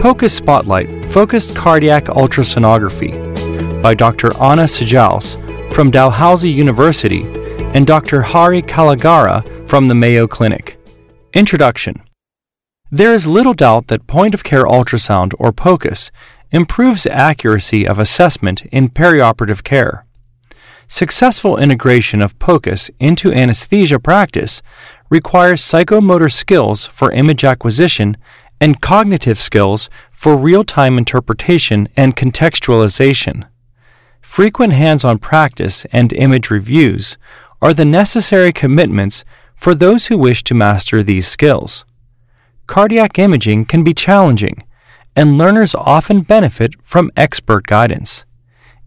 POCUS Spotlight Focused Cardiac Ultrasonography by Dr. Ana Sjaus from Dalhousie University and Dr. Hari Kalagara from the Mayo Clinic. Introduction There is little doubt that point of care ultrasound, or POCUS, improves accuracy of assessment in perioperative care. Successful integration of POCUS into anesthesia practice requires psychomotor skills for image acquisition and cognitive skills for real time interpretation and contextualization. Frequent hands on practice and image reviews are the necessary commitments for those who wish to master these skills. Cardiac imaging can be challenging, and learners often benefit from expert guidance.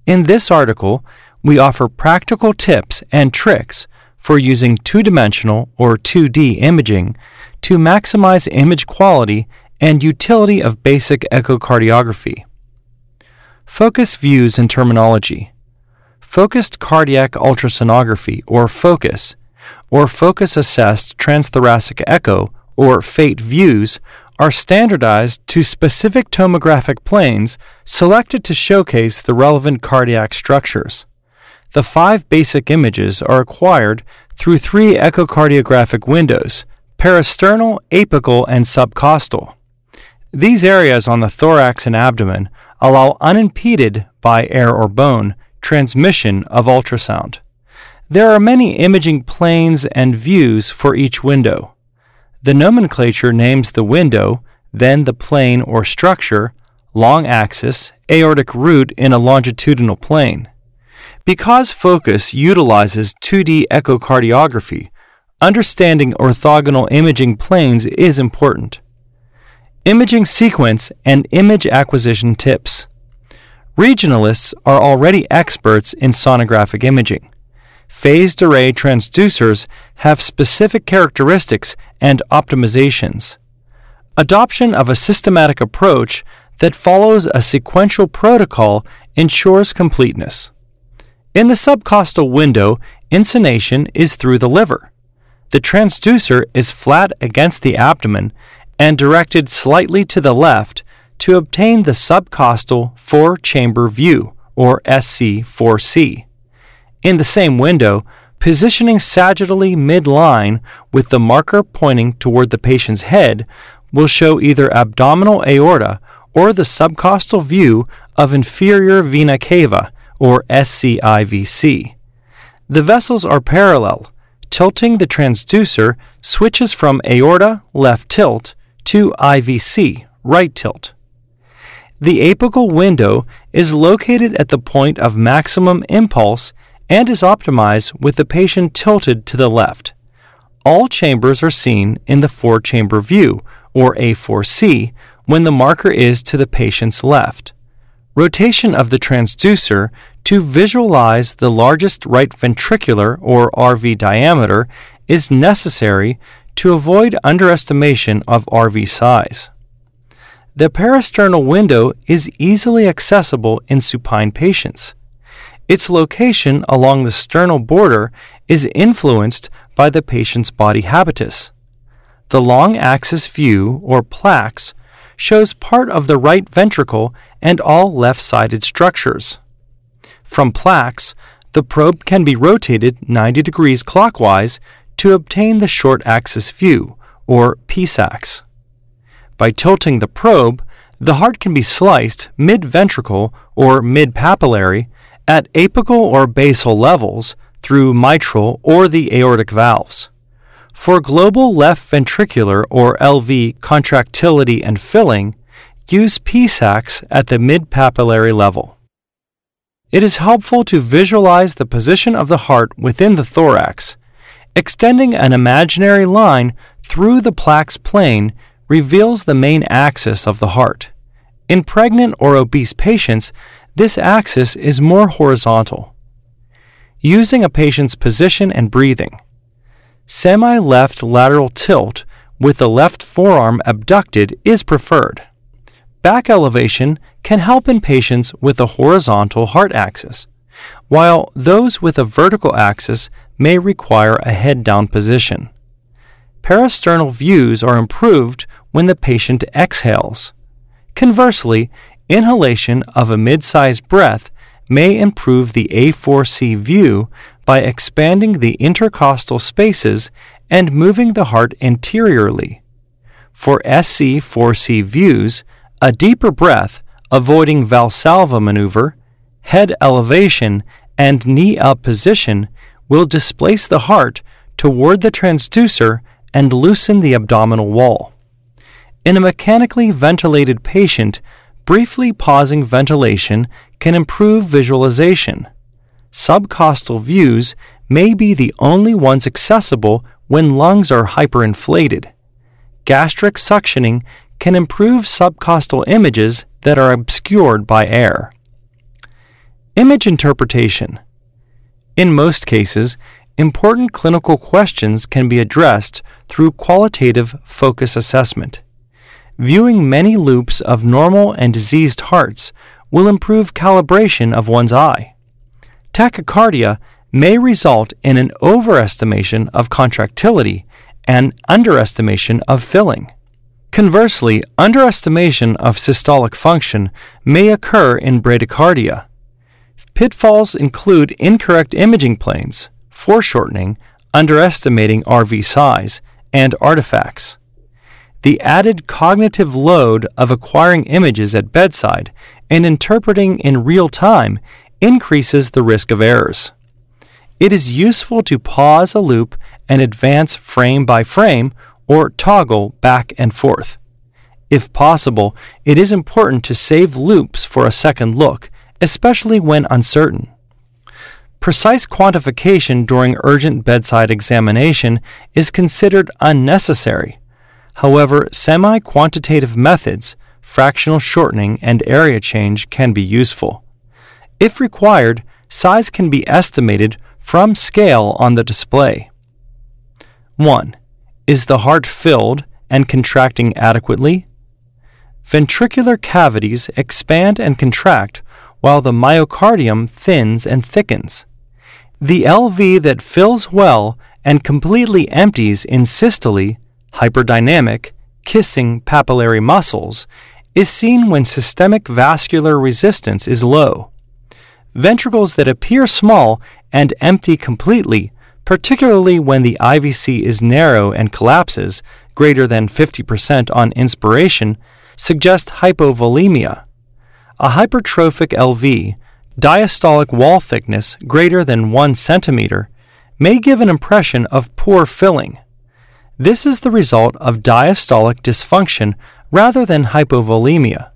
In this article, we offer practical tips and tricks for using two dimensional or 2D imaging to maximize image quality and utility of basic echocardiography. Focus views and terminology. Focused cardiac ultrasonography, or FOCUS, or focus assessed transthoracic echo, or FATE views, are standardized to specific tomographic planes selected to showcase the relevant cardiac structures. The five basic images are acquired through three echocardiographic windows parasternal, apical, and subcostal. These areas on the thorax and abdomen allow unimpeded by air or bone transmission of ultrasound. There are many imaging planes and views for each window. The nomenclature names the window, then the plane or structure, long axis, aortic root in a longitudinal plane. Because focus utilizes 2D echocardiography, understanding orthogonal imaging planes is important. Imaging sequence and image acquisition tips. Regionalists are already experts in sonographic imaging. Phased array transducers have specific characteristics and optimizations. Adoption of a systematic approach that follows a sequential protocol ensures completeness. In the subcostal window, insonation is through the liver. The transducer is flat against the abdomen and directed slightly to the left to obtain the subcostal four chamber view, or SC4C. In the same window, positioning sagittally midline with the marker pointing toward the patient's head will show either abdominal aorta or the subcostal view of inferior vena cava, or SCIVC. The vessels are parallel. Tilting the transducer switches from aorta left tilt to IVC right tilt. The apical window is located at the point of maximum impulse and is optimized with the patient tilted to the left. All chambers are seen in the four chamber view, or A4C, when the marker is to the patient's left. Rotation of the transducer to visualize the largest right ventricular or RV diameter is necessary to avoid underestimation of RV size. The parasternal window is easily accessible in supine patients. Its location along the sternal border is influenced by the patient's body habitus. The long axis view, or PLAX, shows part of the right ventricle and all left sided structures. From PLAX, the probe can be rotated 90 degrees clockwise to obtain the short axis view, or PSAX. By tilting the probe, the heart can be sliced mid ventricle or mid papillary at apical or basal levels through mitral or the aortic valves. For global left ventricular or LV contractility and filling, use PSAX at the mid papillary level. It is helpful to visualize the position of the heart within the thorax. Extending an imaginary line through the PLAX plane reveals the main axis of the heart. In pregnant or obese patients, this axis is more horizontal. Using a patient's position and breathing. Semi left lateral tilt with the left forearm abducted is preferred. Back elevation can help in patients with a horizontal heart axis, while those with a vertical axis may require a head down position. Parasternal views are improved when the patient exhales. Conversely, inhalation of a mid sized breath may improve the A4C view by expanding the intercostal spaces and moving the heart anteriorly. For SC4C views, a deeper breath, avoiding Valsalva maneuver, head elevation, and knee up position will displace the heart toward the transducer and loosen the abdominal wall. In a mechanically ventilated patient, briefly pausing ventilation can improve visualization. Subcostal views may be the only ones accessible when lungs are hyperinflated. Gastric suctioning can improve subcostal images that are obscured by air. Image interpretation. In most cases, important clinical questions can be addressed through qualitative focus assessment. Viewing many loops of normal and diseased hearts will improve calibration of one's eye. Tachycardia may result in an overestimation of contractility and underestimation of filling. Conversely, underestimation of systolic function may occur in bradycardia. Pitfalls include incorrect imaging planes, foreshortening, underestimating RV size, and artifacts. The added cognitive load of acquiring images at bedside and interpreting in real time increases the risk of errors. It is useful to pause a loop and advance frame by frame or toggle back and forth. If possible, it is important to save loops for a second look, especially when uncertain. Precise quantification during urgent bedside examination is considered unnecessary. However, semi quantitative methods, fractional shortening, and area change can be useful. If required, size can be estimated from scale on the display. 1. Is the heart filled and contracting adequately? Ventricular cavities expand and contract while the myocardium thins and thickens. The LV that fills well and completely empties in systole, hyperdynamic, kissing papillary muscles, is seen when systemic vascular resistance is low. Ventricles that appear small and empty completely, particularly when the IVC is narrow and collapses, greater than 50% on inspiration, suggest hypovolemia. A hypertrophic LV, diastolic wall thickness greater than 1 centimeter, may give an impression of poor filling. This is the result of diastolic dysfunction rather than hypovolemia.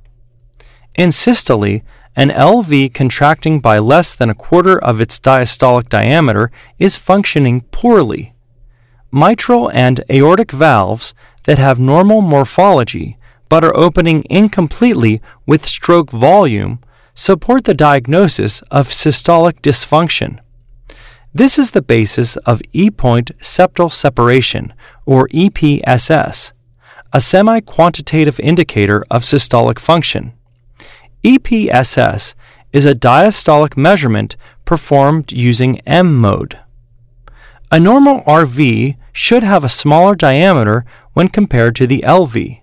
In systole, an LV contracting by less than a quarter of its diastolic diameter is functioning poorly. Mitral and aortic valves that have normal morphology but are opening incompletely with stroke volume support the diagnosis of systolic dysfunction. This is the basis of E point septal separation, or EPSS, a semi quantitative indicator of systolic function. EPSS is a diastolic measurement performed using M mode. A normal RV should have a smaller diameter when compared to the LV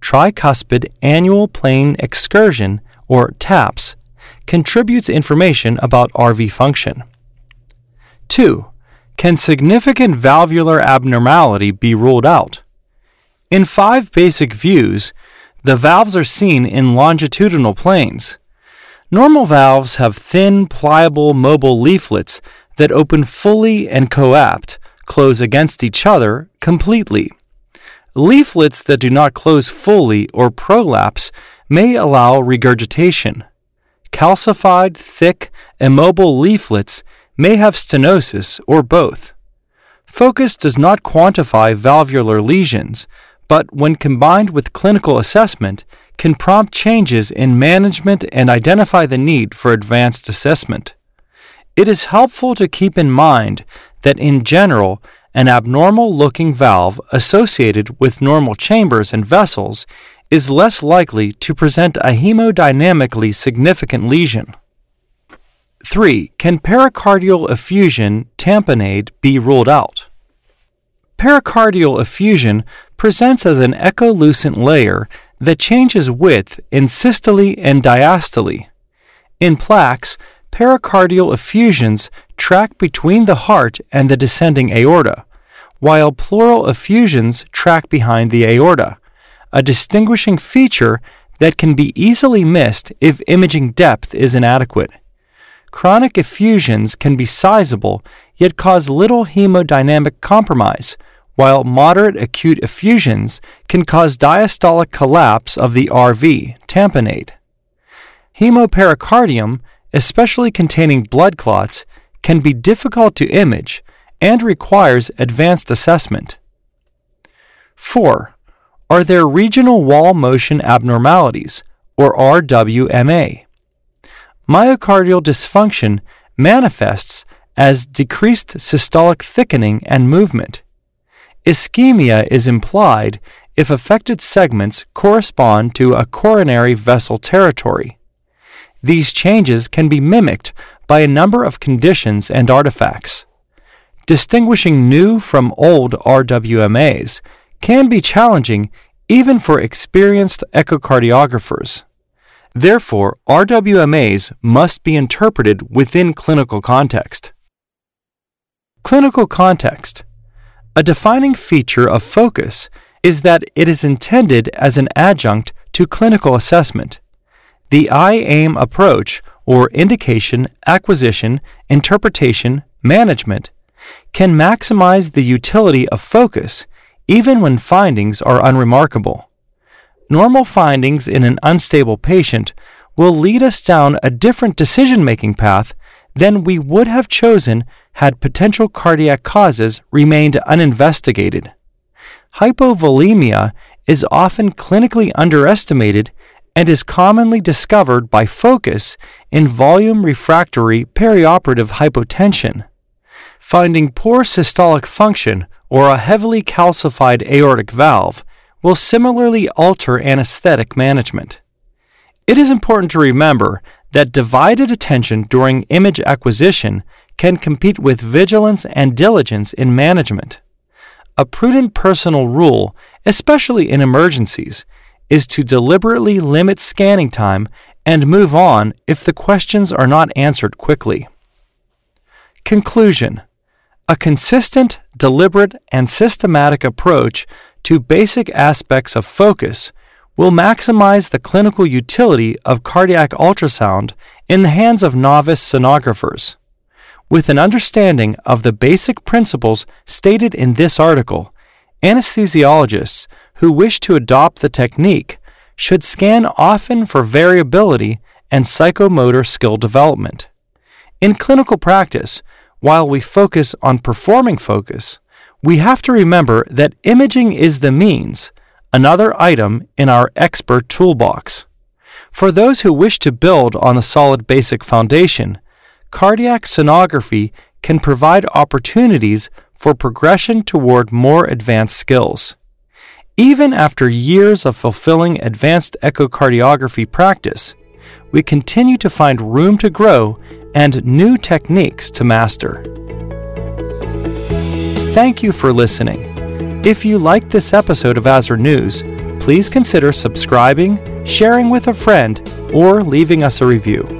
tricuspid annular plane excursion, or TAPSE, contributes information about RV function. 2. Can significant valvular abnormality be ruled out? In five basic views, the valves are seen in longitudinal planes. Normal valves have thin, pliable, mobile leaflets that open fully and coapt, close against each other completely. Leaflets that do not close fully or prolapse may allow regurgitation. Calcified, thick, immobile leaflets may have stenosis or both. Focus does not quantify valvular lesions, but when combined with clinical assessment, can prompt changes in management and identify the need for advanced assessment. It is helpful to keep in mind that in general, an abnormal looking valve associated with normal chambers and vessels is less likely to present a hemodynamically significant lesion. 3. Can pericardial effusion tamponade be ruled out? Pericardial effusion presents as an echolucent layer that changes width in systole and diastole. In PLAX, pericardial effusions track between the heart and the descending aorta, while pleural effusions track behind the aorta, a distinguishing feature that can be easily missed if imaging depth is inadequate. Chronic effusions can be sizable yet cause little hemodynamic compromise, while moderate acute effusions can cause diastolic collapse of the RV, tamponade. Hemopericardium, especially containing blood clots, can be difficult to image and requires advanced assessment. 4. Are there regional wall motion abnormalities, or RWMA? Myocardial dysfunction manifests as decreased systolic thickening and movement. Ischemia is implied if affected segments correspond to a coronary vessel territory. These changes can be mimicked by a number of conditions and artifacts. Distinguishing new from old RWMAs can be challenging even for experienced echocardiographers. Therefore, RWMAs must be interpreted within clinical context. Clinical context. A defining feature of focus is that it is intended as an adjunct to clinical assessment. The I-AIM approach, or indication, acquisition, interpretation, management, can maximize the utility of focus even when findings are unremarkable normal findings in an unstable patient will lead us down a different decision making path than we would have chosen had potential cardiac causes remained uninvestigated. Hypovolemia is often clinically underestimated and is commonly discovered by focus in volume refractory perioperative hypotension. Finding poor systolic function or a heavily calcified aortic valve will similarly alter anesthetic management. It is important to remember that divided attention during image acquisition can compete with vigilance and diligence in management. A prudent personal rule, especially in emergencies, is to deliberately limit scanning time and move on if the questions are not answered quickly. Conclusion A consistent, deliberate, and systematic approach to basic aspects of focus will maximize the clinical utility of cardiac ultrasound in the hands of novice sonographers. With an understanding of the basic principles stated in this article, anesthesiologists who wish to adopt the technique should scan often for variability and psychomotor skill development. In clinical practice, while we focus on performing focus, we have to remember that imaging is the means, another item in our expert toolbox. For those who wish to build on a solid basic foundation, cardiac sonography can provide opportunities for progression toward more advanced skills. Even after years of fulfilling advanced echocardiography practice, we continue to find room to grow and new techniques to master. Thank you for listening. If you liked this episode of ASRA News, please consider subscribing, sharing with a friend, or leaving us a review.